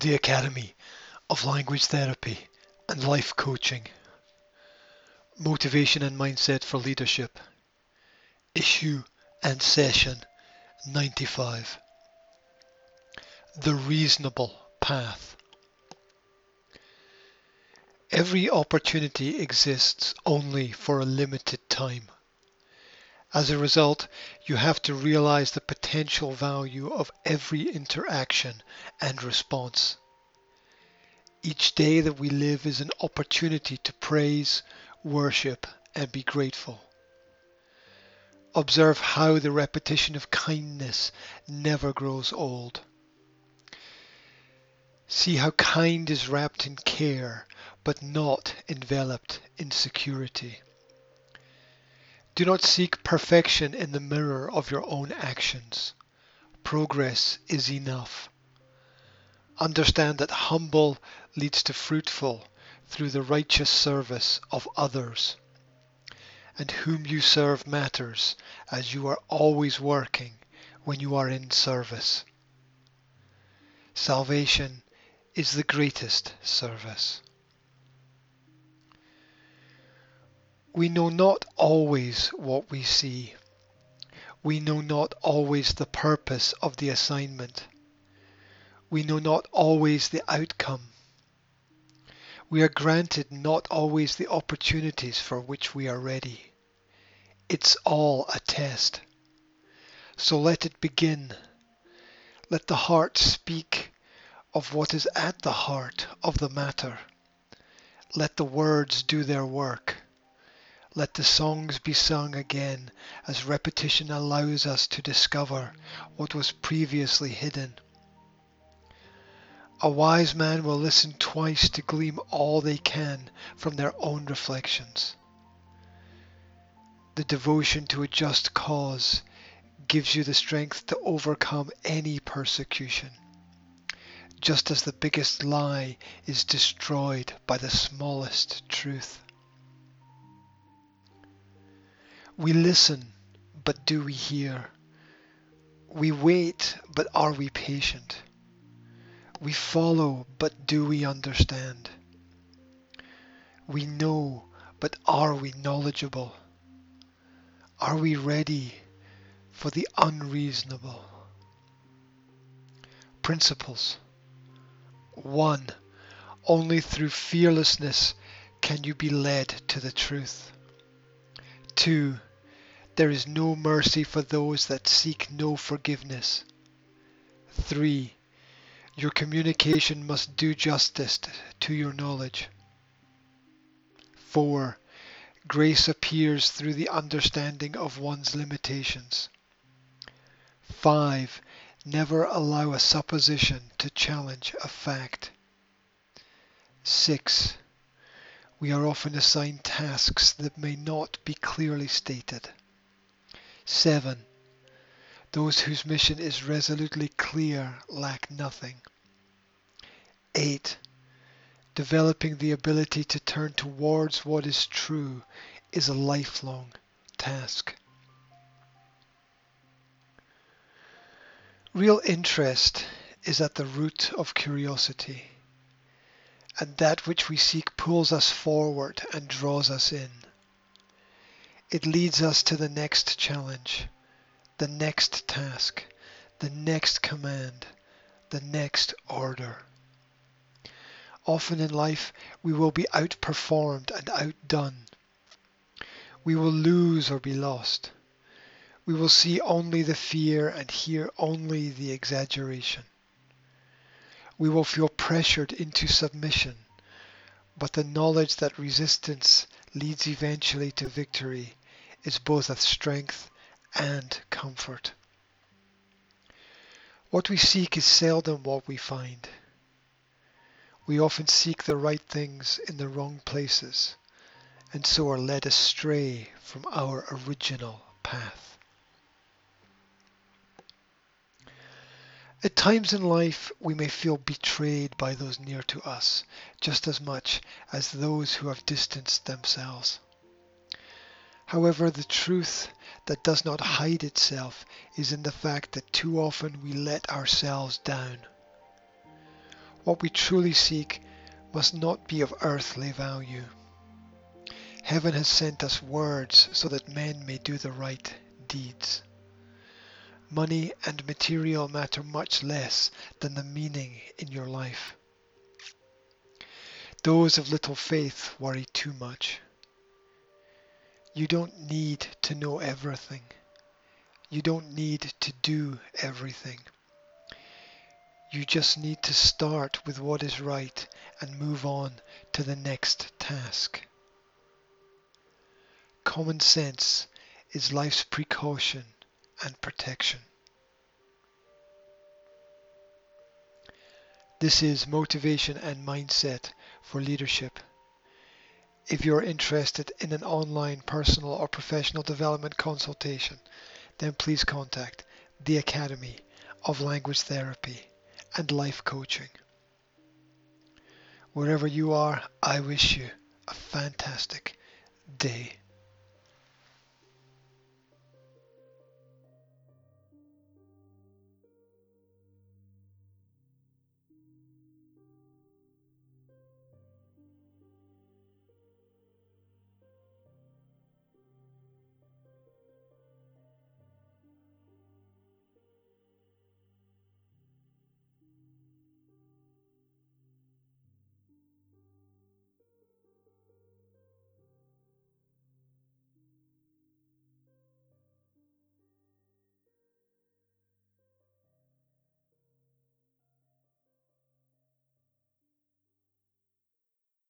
the Academy of Language Therapy and Life Coaching. Motivation and Mindset for Leadership. Issue and Session 95. The Reasonable Path. Every opportunity exists only for a limited time. As a result, you have to realize the potential value of every interaction and response. Each day that we live is an opportunity to praise, worship, and be grateful. Observe how the repetition of kindness never grows old. See how kind is wrapped in care, but not enveloped in security. Do not seek perfection in the mirror of your own actions. Progress is enough. Understand that humble leads to fruitful through the righteous service of others. And whom you serve matters as you are always working when you are in service. Salvation is the greatest service. We know not always what we see. We know not always the purpose of the assignment. We know not always the outcome. We are granted not always the opportunities for which we are ready. It's all a test. So let it begin. Let the heart speak of what is at the heart of the matter. Let the words do their work. Let the songs be sung again as repetition allows us to discover what was previously hidden. A wise man will listen twice to glean all they can from their own reflections. The devotion to a just cause gives you the strength to overcome any persecution, just as the biggest lie is destroyed by the smallest truth. We listen, but do we hear? We wait, but are we patient? We follow, but do we understand? We know, but are we knowledgeable? Are we ready for the unreasonable? Principles 1. Only through fearlessness can you be led to the truth. 2. There is no mercy for those that seek no forgiveness. 3. Your communication must do justice to your knowledge. 4. Grace appears through the understanding of one's limitations. 5. Never allow a supposition to challenge a fact. 6. We are often assigned tasks that may not be clearly stated. 7. Those whose mission is resolutely clear lack nothing. 8. Developing the ability to turn towards what is true is a lifelong task. Real interest is at the root of curiosity and that which we seek pulls us forward and draws us in. It leads us to the next challenge, the next task, the next command, the next order. Often in life, we will be outperformed and outdone. We will lose or be lost. We will see only the fear and hear only the exaggeration we will feel pressured into submission, but the knowledge that resistance leads eventually to victory is both a strength and comfort. What we seek is seldom what we find. We often seek the right things in the wrong places, and so are led astray from our original path. At times in life, we may feel betrayed by those near to us just as much as those who have distanced themselves. However, the truth that does not hide itself is in the fact that too often we let ourselves down. What we truly seek must not be of earthly value. Heaven has sent us words so that men may do the right deeds. Money and material matter much less than the meaning in your life. Those of little faith worry too much. You don't need to know everything. You don't need to do everything. You just need to start with what is right and move on to the next task. Common sense is life's precaution and protection. This is Motivation and Mindset for Leadership. If you're interested in an online personal or professional development consultation, then please contact the Academy of Language Therapy and Life Coaching. Wherever you are, I wish you a fantastic day.